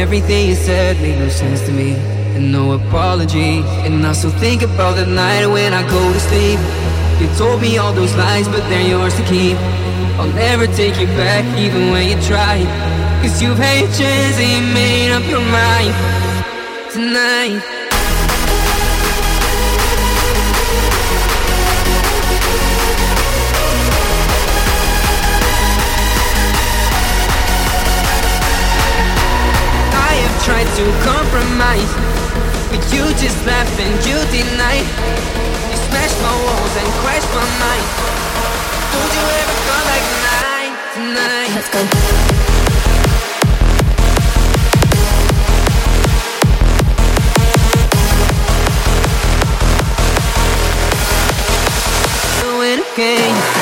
Everything you said made no sense to me. And no apology. And I still think about the night when I go to sleep. You told me all those lies but they're yours to keep. I'll never take you back even when you try. Cause you've had your chance and you made up your mind. Tonight compromise But you just laughed and you denied You smashed my walls and crashed my mind. Would you ever come back tonight, tonight? Let's go. Again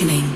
Awakening.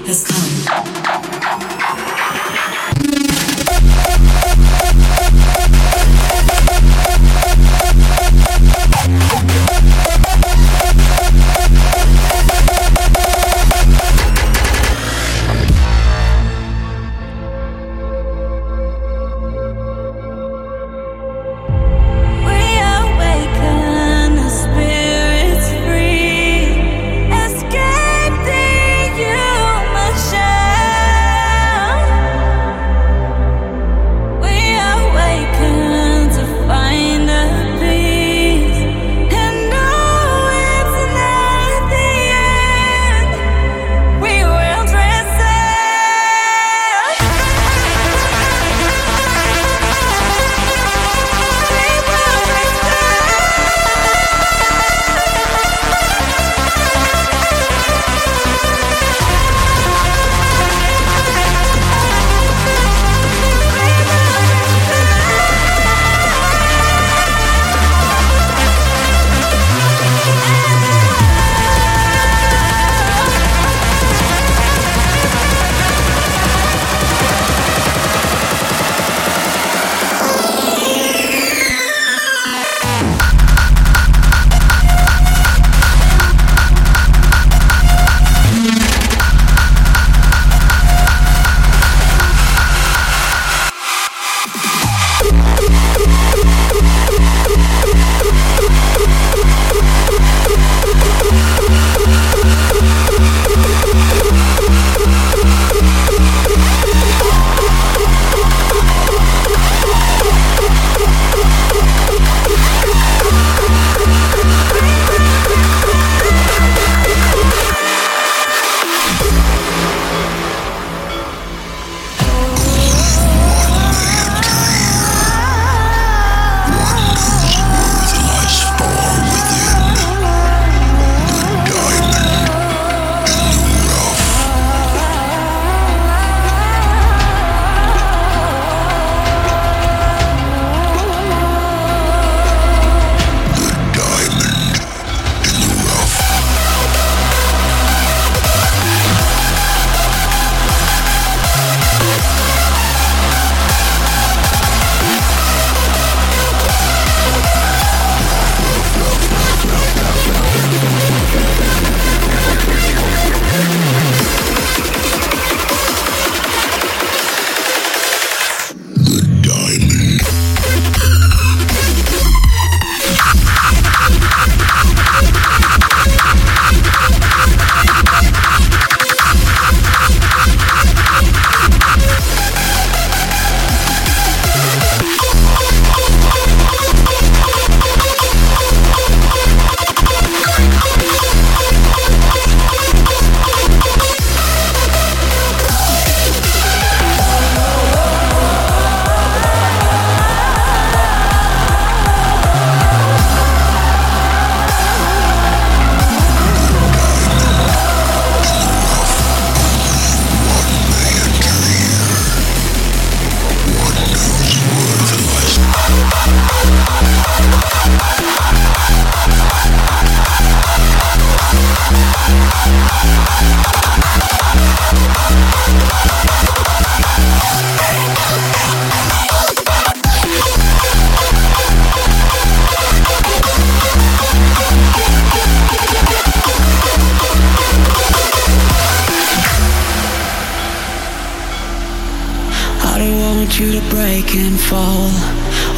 you to break and fall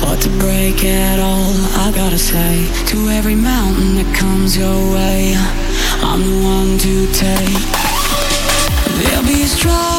Or to break at all. I gotta say To every mountain that comes your way I'm the one to take. There'll be strong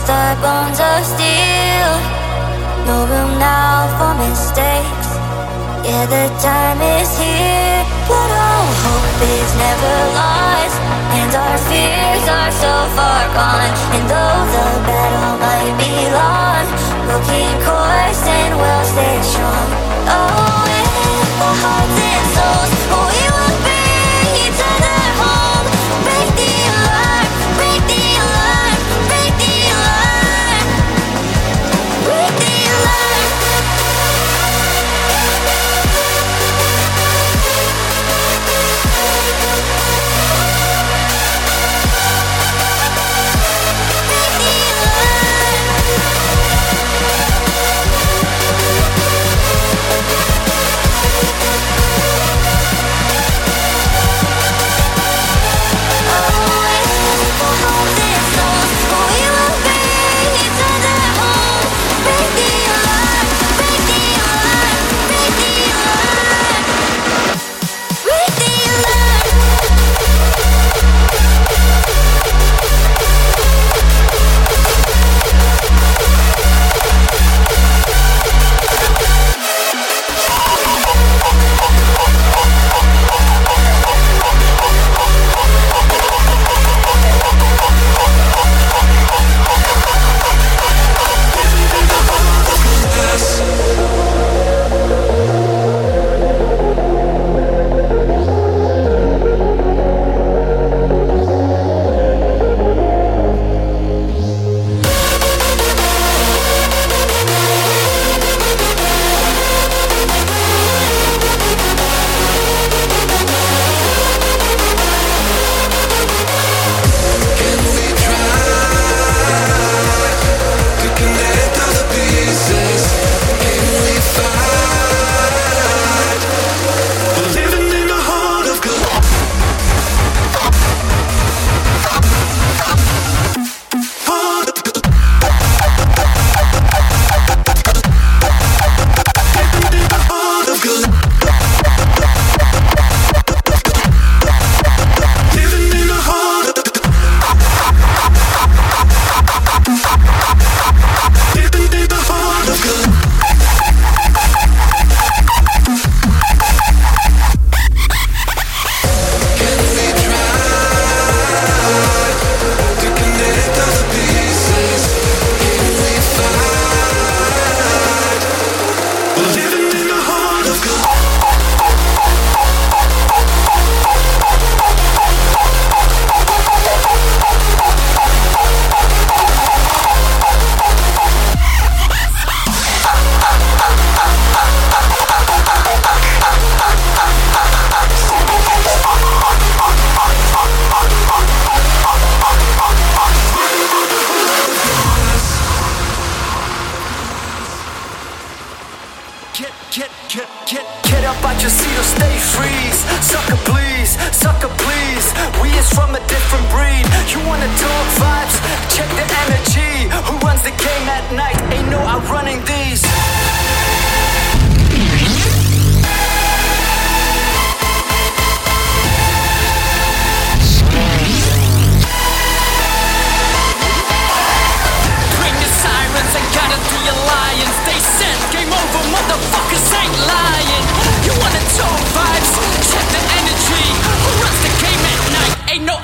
with our bones of steel. No room now for mistakes. Yeah, the time is here, but all hope is never lost, and our fears are so far gone. And though the battle might be long, we'll keep course and we'll stay strong. Oh, Get,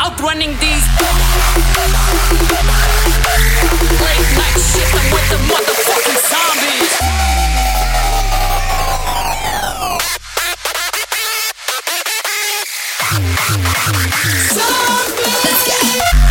outrunning these. Great night shit, I'm with the motherfucking zombies. Motherfucking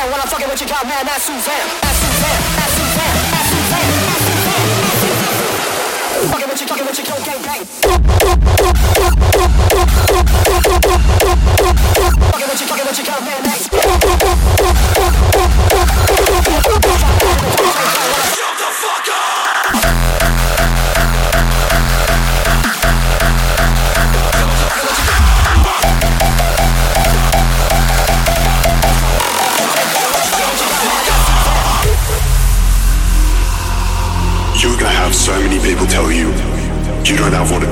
Suzanne. When I'm fucking with your cow, man, that's Suzanne. That's Suzanne. That's Suzanne. That's Suzanne. That's Suzanne. Fucking with your, fucking with your cow, gang, gang. Man, The fuck up!